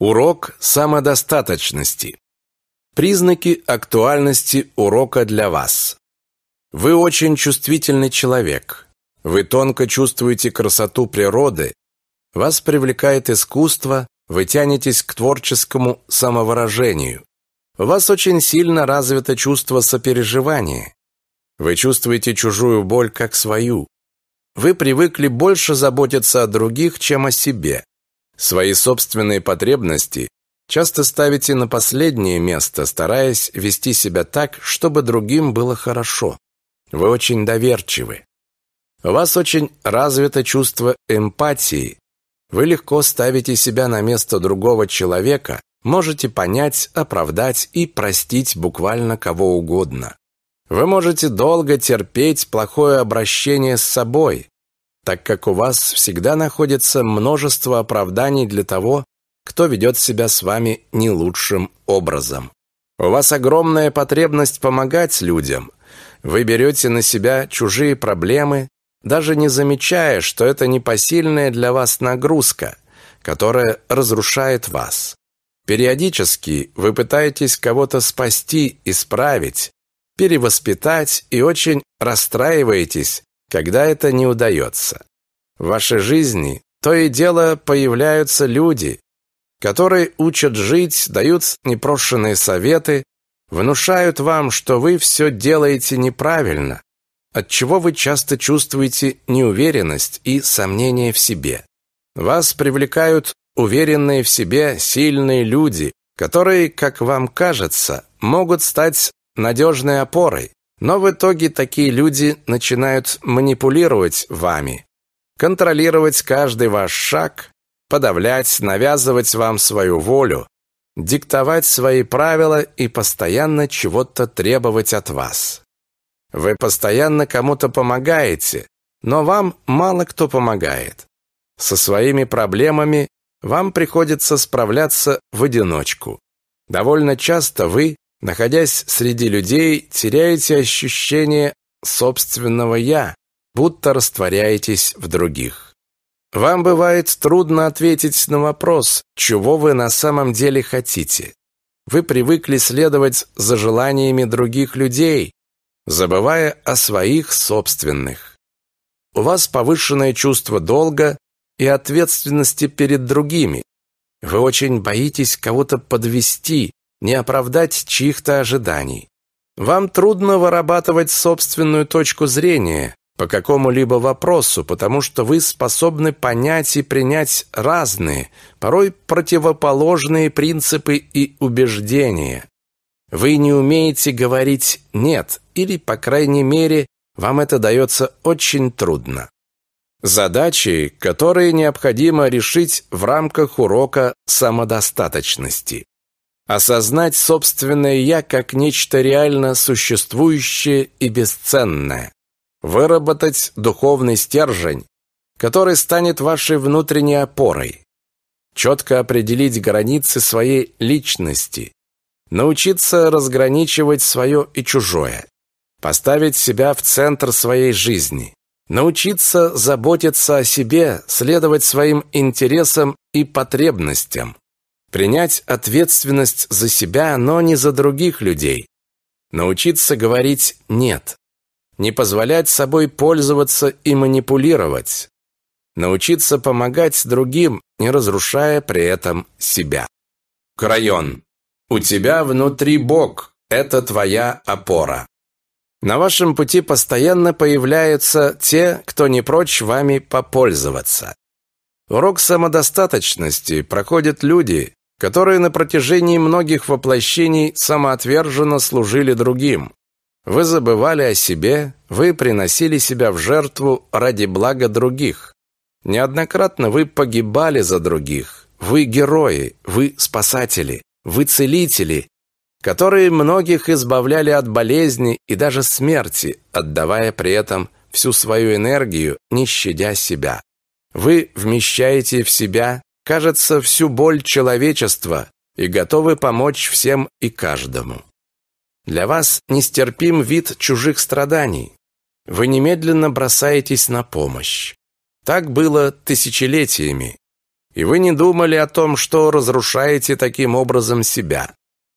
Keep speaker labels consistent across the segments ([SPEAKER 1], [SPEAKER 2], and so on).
[SPEAKER 1] Урок самодостаточности. Признаки актуальности урока для вас. Вы очень чувствительный человек. Вы тонко чувствуете красоту природы. Вас привлекает искусство, вы тянетесь к творческому самовыражению. У вас очень сильно развито чувство сопереживания. Вы чувствуете чужую боль как свою. Вы привыкли больше заботиться о других, чем о себе. Свои собственные потребности часто ставите на последнее место, стараясь вести себя так, чтобы другим было хорошо. Вы очень доверчивы. У вас очень развито чувство эмпатии. Вы легко ставите себя на место другого человека, можете понять, оправдать и простить буквально кого угодно. Вы можете долго терпеть плохое обращение с собой, так как у вас всегда находится множество оправданий для того, кто ведет себя с вами не лучшим образом. У вас огромная потребность помогать людям. Вы берете на себя чужие проблемы, даже не замечая, что это непосильная для вас нагрузка, которая разрушает вас. Периодически вы пытаетесь кого-то спасти, исправить, перевоспитать и очень расстраиваетесь, когда это не удается. В вашей жизни то и дело появляются люди, которые учат жить, дают непрошенные советы, внушают вам, что вы все делаете неправильно, отчего вы часто чувствуете неуверенность и сомнение в себе. Вас привлекают уверенные в себе сильные люди, которые, как вам кажется, могут стать надежной опорой. Но в итоге такие люди начинают манипулировать вами, контролировать каждый ваш шаг, подавлять, навязывать вам свою волю, диктовать свои правила и постоянно чего-то требовать от вас. Вы постоянно кому-то помогаете, но вам мало кто помогает. Со своими проблемами вам приходится справляться в одиночку. Довольно часто вы Находясь среди людей, теряете ощущение собственного «я», будто растворяетесь в других. Вам бывает трудно ответить на вопрос, чего вы на самом деле хотите. Вы привыкли следовать за желаниями других людей, забывая о своих собственных. У вас повышенное чувство долга и ответственности перед другими. Вы очень боитесь кого-то подвести, не оправдать чьих-то ожиданий. Вам трудно вырабатывать собственную точку зрения по какому-либо вопросу, потому что вы способны понять и принять разные, порой противоположные принципы и убеждения. Вы не умеете говорить «нет» или, по крайней мере, вам это дается очень трудно. Задачи, которые необходимо решить в рамках урока самодостаточности. Осознать собственное «я» как нечто реально существующее и бесценное. Выработать духовный стержень, который станет вашей внутренней опорой. Четко определить границы своей личности. Научиться разграничивать свое и чужое. Поставить себя в центр своей жизни. Научиться заботиться о себе, следовать своим интересам и потребностям. Принять ответственность за себя, но не за других людей. Научиться говорить «нет». Не позволять собой пользоваться и манипулировать. Научиться помогать другим, не разрушая при этом себя. Крайон. У тебя внутри Бог. Это твоя опора. На вашем пути постоянно появляются те, кто не прочь вами попользоваться. Урок самодостаточности проходят люди, которые на протяжении многих воплощений самоотверженно служили другим. Вы забывали о себе, вы приносили себя в жертву ради блага других. Неоднократно вы погибали за других. Вы герои, вы спасатели, вы целители, которые многих избавляли от болезни и даже смерти, отдавая при этом всю свою энергию, не щадя себя. Вы вмещаете в себя кажется, всю боль человечества и готовы помочь всем и каждому. Для вас нестерпим вид чужих страданий. Вы немедленно бросаетесь на помощь. Так было тысячелетиями. и вы не думали о том, что разрушаете таким образом себя.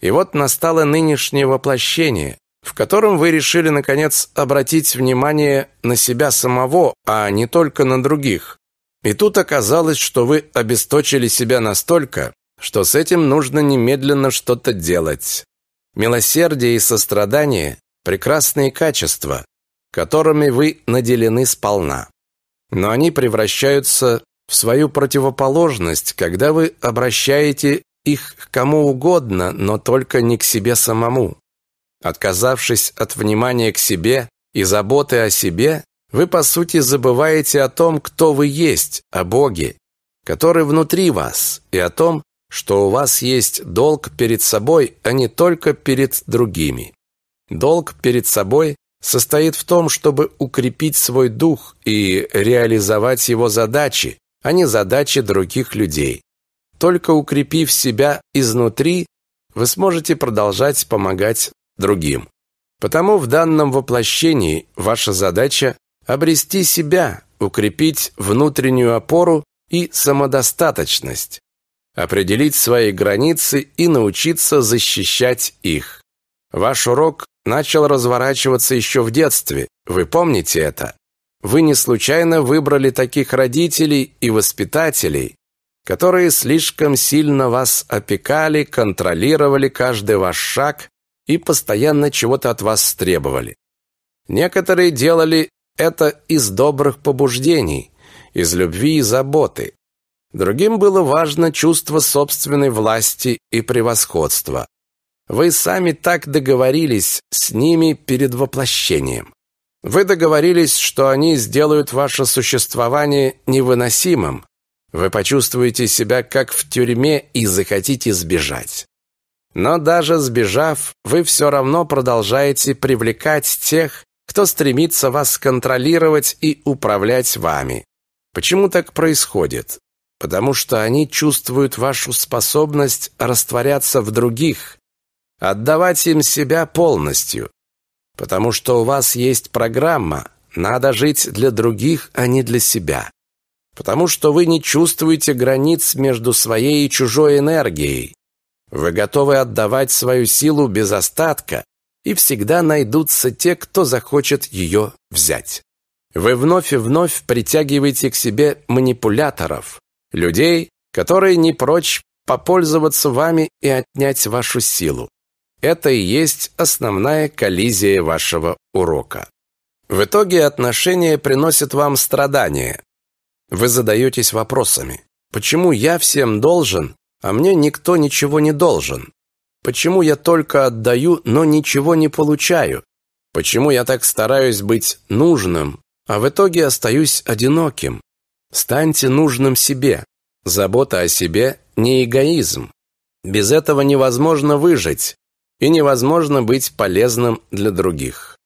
[SPEAKER 1] И вот настало нынешнее воплощение, в котором вы решили, наконец, обратить внимание на себя самого, а не только на других. И тут оказалось, что вы обесточили себя настолько, что с этим нужно немедленно что-то делать. Милосердие и сострадание – прекрасные качества, которыми вы наделены сполна. Но они превращаются в свою противоположность, когда вы обращаете их к кому угодно, но только не к себе самому. Отказавшись от внимания к себе и заботы о себе, вы, по сути, забываете о том, кто вы есть, о Боге, который внутри вас, и о том, что у вас есть долг перед собой, а не только перед другими. Долг перед собой состоит в том, чтобы укрепить свой дух и реализовать его задачи, а не задачи других людей. Только укрепив себя изнутри, вы сможете продолжать помогать другим. Потому в данном воплощении ваша задача обрести себя, укрепить внутреннюю опору и самодостаточность, определить свои границы и научиться защищать их. Ваш урок начал разворачиваться еще в детстве. Вы помните это? Вы не случайно выбрали таких родителей и воспитателей, которые слишком сильно вас опекали, контролировали каждый ваш шаг и постоянно чего-то от вас требовали. Некоторые делали это из добрых побуждений, из любви и заботы. Другим было важно чувство собственной власти и превосходства. Вы сами так договорились с ними перед воплощением. Вы договорились, что они сделают ваше существование невыносимым. Вы почувствуете себя как в тюрьме и захотите сбежать. Но даже сбежав, вы все равно продолжаете привлекать тех, кто стремится вас контролировать и управлять вами. Почему так происходит? Потому что они чувствуют вашу способность растворяться в других, Отдавать им себя полностью. Потому что у вас есть программа «Надо жить для других, а не для себя». Потому что вы не чувствуете границ между своей и чужой энергией. Вы готовы отдавать свою силу без остатка, и всегда найдутся те, кто захочет ее взять. Вы вновь и вновь притягиваете к себе манипуляторов, людей, которые не прочь попользоваться вами и отнять вашу силу. Это и есть основная коллизия вашего урока. В итоге отношения приносят вам страдания. Вы задаетесь вопросами. Почему я всем должен, а мне никто ничего не должен? Почему я только отдаю, но ничего не получаю? Почему я так стараюсь быть нужным, а в итоге остаюсь одиноким? Станьте нужным себе. Забота о себе – не эгоизм. Без этого невозможно выжить, и невозможно быть полезным для других.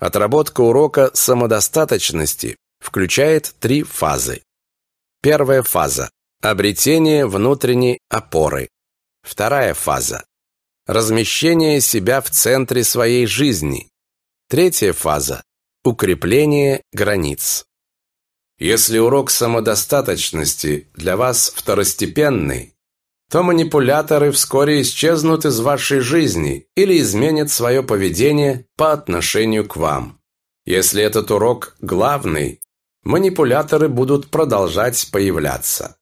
[SPEAKER 1] Отработка урока самодостаточности включает три фазы. Первая фаза – обретение внутренней опоры. Вторая фаза – размещение себя в центре своей жизни. Третья фаза – укрепление границ. Если урок самодостаточности для вас второстепенный, то манипуляторы вскоре исчезнут из вашей жизни или изменят свое поведение по отношению к вам. Если этот урок главный, манипуляторы будут продолжать появляться.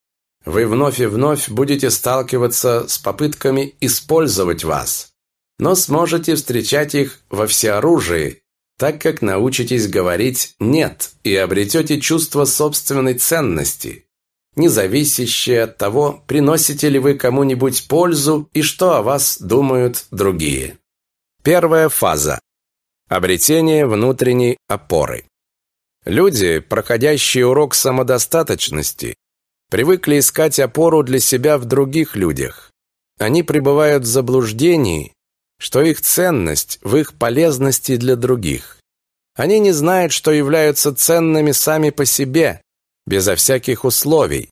[SPEAKER 1] Вы вновь и вновь будете сталкиваться с попытками использовать вас, но сможете встречать их во всеоружии, так как научитесь говорить «нет» и обретете чувство собственной ценности – не зависящее от того, приносите ли вы кому-нибудь пользу и что о вас думают другие. Первая фаза. Обретение внутренней опоры. Люди, проходящие урок самодостаточности, привыкли искать опору для себя в других людях. Они пребывают в заблуждении, что их ценность в их полезности для других. Они не знают, что являются ценными сами по себе, безо всяких условий.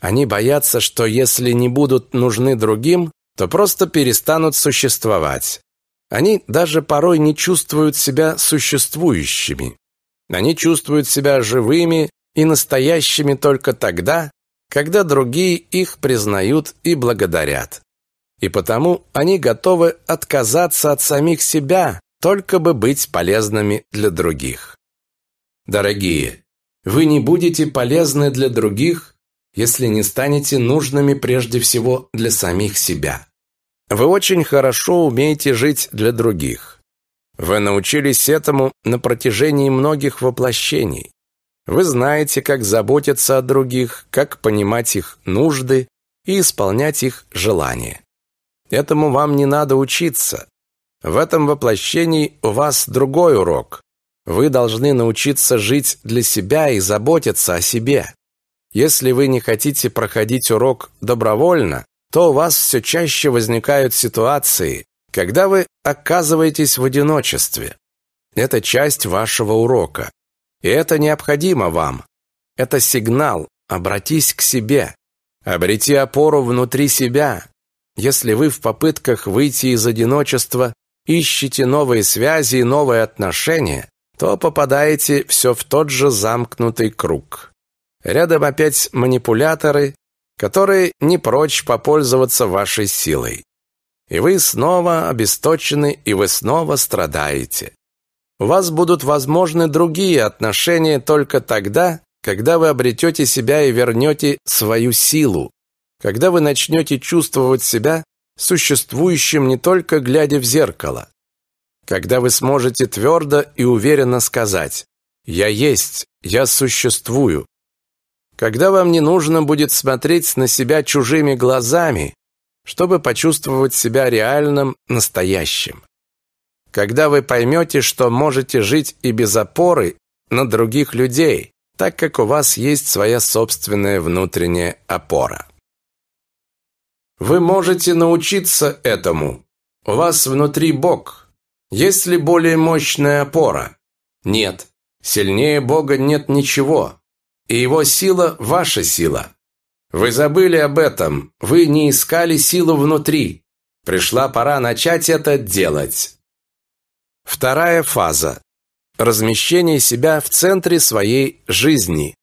[SPEAKER 1] Они боятся, что если не будут нужны другим, то просто перестанут существовать. Они даже порой не чувствуют себя существующими. Они чувствуют себя живыми и настоящими только тогда, когда другие их признают и благодарят. И потому они готовы отказаться от самих себя, только бы быть полезными для других. Дорогие, вы не будете полезны для других, если не станете нужными прежде всего для самих себя. Вы очень хорошо умеете жить для других. Вы научились этому на протяжении многих воплощений. Вы знаете, как заботиться о других, как понимать их нужды и исполнять их желания. Этому вам не надо учиться. В этом воплощении у вас другой урок. Вы должны научиться жить для себя и заботиться о себе. Если вы не хотите проходить урок добровольно, то у вас все чаще возникают ситуации, когда вы оказываетесь в одиночестве. Это часть вашего урока. И это необходимо вам. Это сигнал «обратись к себе». Обрети опору внутри себя. Если вы в попытках выйти из одиночества ищете новые связи и новые отношения, то попадаете все в тот же замкнутый круг. Рядом опять манипуляторы, которые не прочь попользоваться вашей силой. И вы снова обесточены, и вы снова страдаете. У вас будут возможны другие отношения только тогда, когда вы обретете себя и вернете свою силу, когда вы начнете чувствовать себя существующим не только глядя в зеркало, когда вы сможете твердо и уверенно сказать «Я есть, я существую», когда вам не нужно будет смотреть на себя чужими глазами, чтобы почувствовать себя реальным, настоящим. Когда вы поймете, что можете жить и без опоры на других людей, так как у вас есть своя собственная внутренняя опора. Вы можете научиться этому. У вас внутри Бог. Есть ли более мощная опора? Нет. Сильнее Бога нет ничего и его сила – ваша сила. Вы забыли об этом, вы не искали силу внутри. Пришла пора начать это делать. Вторая фаза. Размещение себя в центре своей жизни.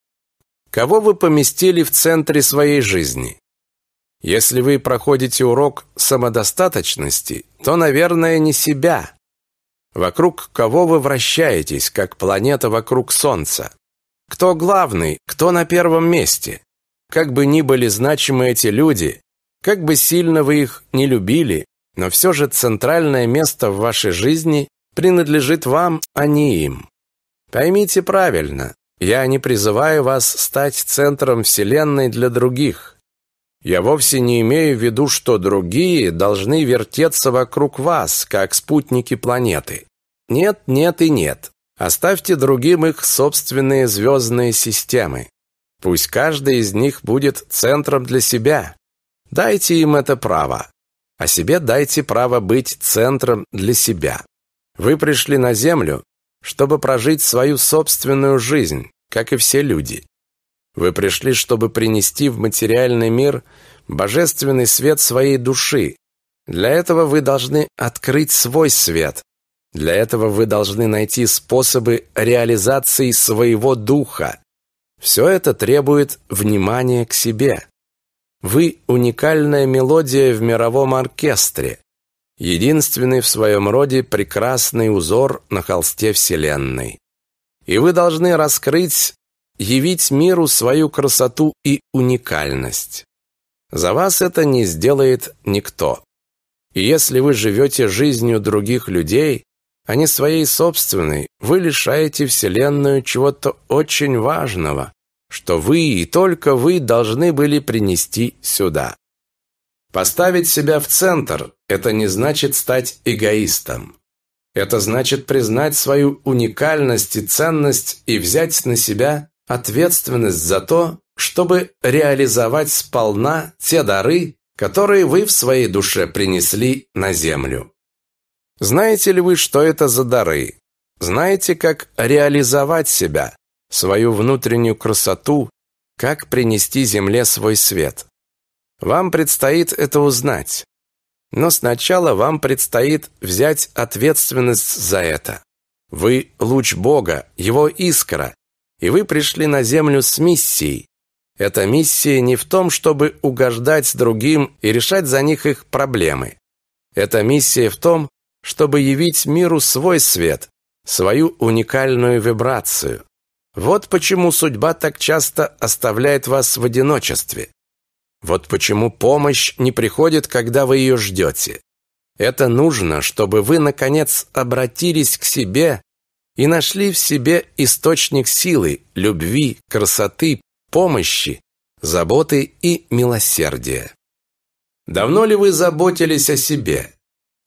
[SPEAKER 1] Кого вы поместили в центре своей жизни? Если вы проходите урок самодостаточности, то, наверное, не себя. Вокруг кого вы вращаетесь, как планета вокруг Солнца? Кто главный, кто на первом месте? Как бы ни были значимы эти люди, как бы сильно вы их не любили, но все же центральное место в вашей жизни принадлежит вам, а не им. Поймите правильно, я не призываю вас стать центром Вселенной для других. Я вовсе не имею в виду, что другие должны вертеться вокруг вас, как спутники планеты. Нет, нет и нет. Оставьте другим их собственные звездные системы. Пусть каждый из них будет центром для себя. Дайте им это право. А себе дайте право быть центром для себя. Вы пришли на Землю, чтобы прожить свою собственную жизнь, как и все люди. Вы пришли, чтобы принести в материальный мир божественный свет своей души. Для этого вы должны открыть свой свет, для этого вы должны найти способы реализации своего духа. Все это требует внимания к себе. Вы – уникальная мелодия в мировом оркестре, единственный в своем роде прекрасный узор на холсте Вселенной. И вы должны раскрыть, явить миру свою красоту и уникальность. За вас это не сделает никто. И если вы живете жизнью других людей, а не своей собственной, вы лишаете Вселенную чего-то очень важного, что вы и только вы должны были принести сюда. Поставить себя в центр – это не значит стать эгоистом. Это значит признать свою уникальность и ценность и взять на себя ответственность за то, чтобы реализовать сполна те дары, которые вы в своей душе принесли на землю. Знаете ли вы, что это за дары? Знаете, как реализовать себя, свою внутреннюю красоту, как принести Земле свой свет? Вам предстоит это узнать. Но сначала вам предстоит взять ответственность за это. Вы – луч Бога, Его искра, и вы пришли на Землю с миссией. Эта миссия не в том, чтобы угождать другим и решать за них их проблемы. Эта миссия в том, чтобы явить миру свой свет, свою уникальную вибрацию. Вот почему судьба так часто оставляет вас в одиночестве. Вот почему помощь не приходит, когда вы ее ждете. Это нужно, чтобы вы, наконец, обратились к себе и нашли в себе источник силы, любви, красоты, помощи, заботы и милосердия. Давно ли вы заботились о себе?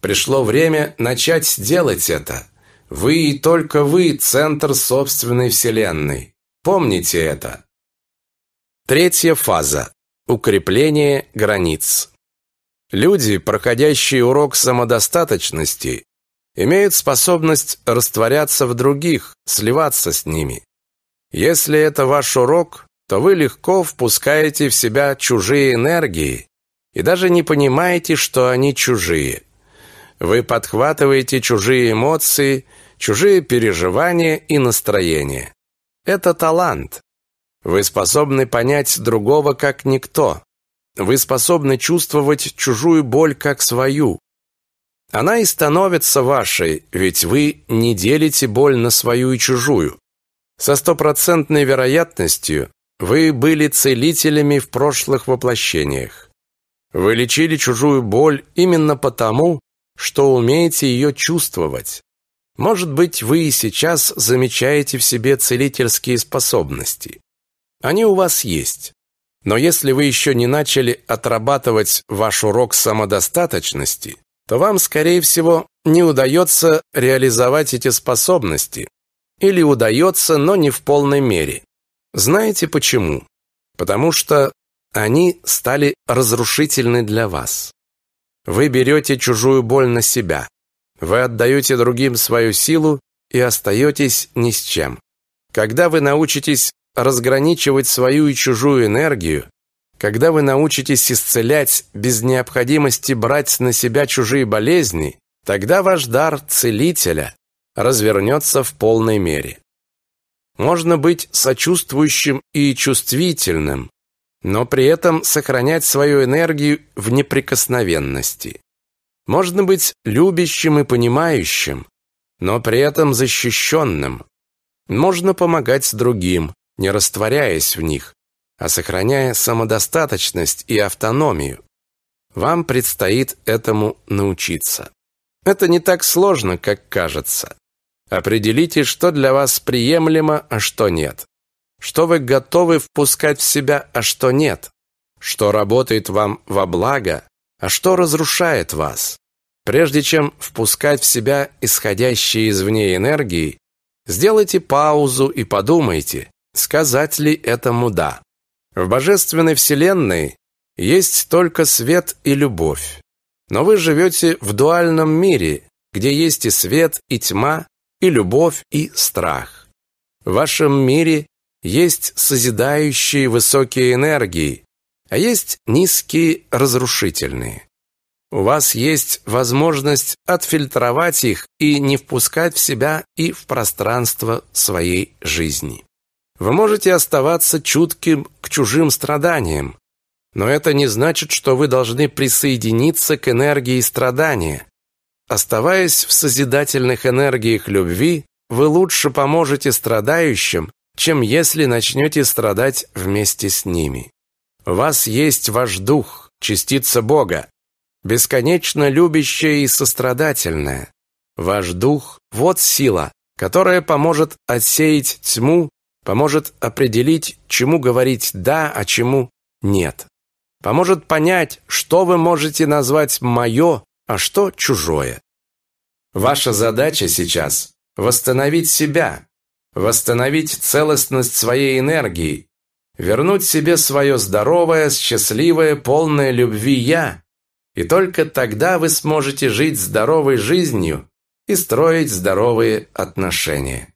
[SPEAKER 1] Пришло время начать делать это. Вы и только вы – центр собственной вселенной. Помните это. Третья фаза. Укрепление границ. Люди, проходящие урок самодостаточности, имеют способность растворяться в других, сливаться с ними. Если это ваш урок, то вы легко впускаете в себя чужие энергии и даже не понимаете, что они чужие. Вы подхватываете чужие эмоции, чужие переживания и настроения. Это талант. Вы способны понять другого как никто. Вы способны чувствовать чужую боль как свою. Она и становится вашей, ведь вы не делите боль на свою и чужую. Со стопроцентной вероятностью вы были целителями в прошлых воплощениях. Вы лечили чужую боль именно потому, что умеете ее чувствовать. Может быть, вы и сейчас замечаете в себе целительские способности. Они у вас есть. Но если вы еще не начали отрабатывать ваш урок самодостаточности, то вам, скорее всего, не удается реализовать эти способности. Или удается, но не в полной мере. Знаете почему? Потому что они стали разрушительны для вас. Вы берете чужую боль на себя. Вы отдаете другим свою силу и остаетесь ни с чем. Когда вы научитесь разграничивать свою и чужую энергию, когда вы научитесь исцелять без необходимости брать на себя чужие болезни, тогда ваш дар целителя развернется в полной мере. Можно быть сочувствующим и чувствительным, но при этом сохранять свою энергию в неприкосновенности. Можно быть любящим и понимающим, но при этом защищенным. Можно помогать другим, не растворяясь в них, а сохраняя самодостаточность и автономию. Вам предстоит этому научиться. Это не так сложно, как кажется. Определите, что для вас приемлемо, а что нет. Что вы готовы впускать в себя, а что нет. Что работает вам во благо, а что разрушает вас. Прежде чем впускать в себя исходящие извне энергии, сделайте паузу и подумайте, сказать ли этому «да». В божественной вселенной есть только свет и любовь. Но вы живете в дуальном мире, где есть и свет, и тьма, и любовь, и страх. В вашем мире есть созидающие высокие энергии, а есть низкие разрушительные. У вас есть возможность отфильтровать их и не впускать в себя и в пространство своей жизни. Вы можете оставаться чутким к чужим страданиям, но это не значит, что вы должны присоединиться к энергии страдания. Оставаясь в созидательных энергиях любви, вы лучше поможете страдающим, чем если начнете страдать вместе с ними. У вас есть ваш дух, частица Бога, бесконечно любящая и сострадательная. Ваш дух – вот сила, которая поможет отсеять тьму, поможет определить, чему говорить «да», а чему «нет». Поможет понять, что вы можете назвать «моё», а что чужое. Ваша задача сейчас – восстановить себя, восстановить целостность своей энергии, вернуть себе свое здоровое, счастливое, полное любви «я», и только тогда вы сможете жить здоровой жизнью и строить здоровые отношения.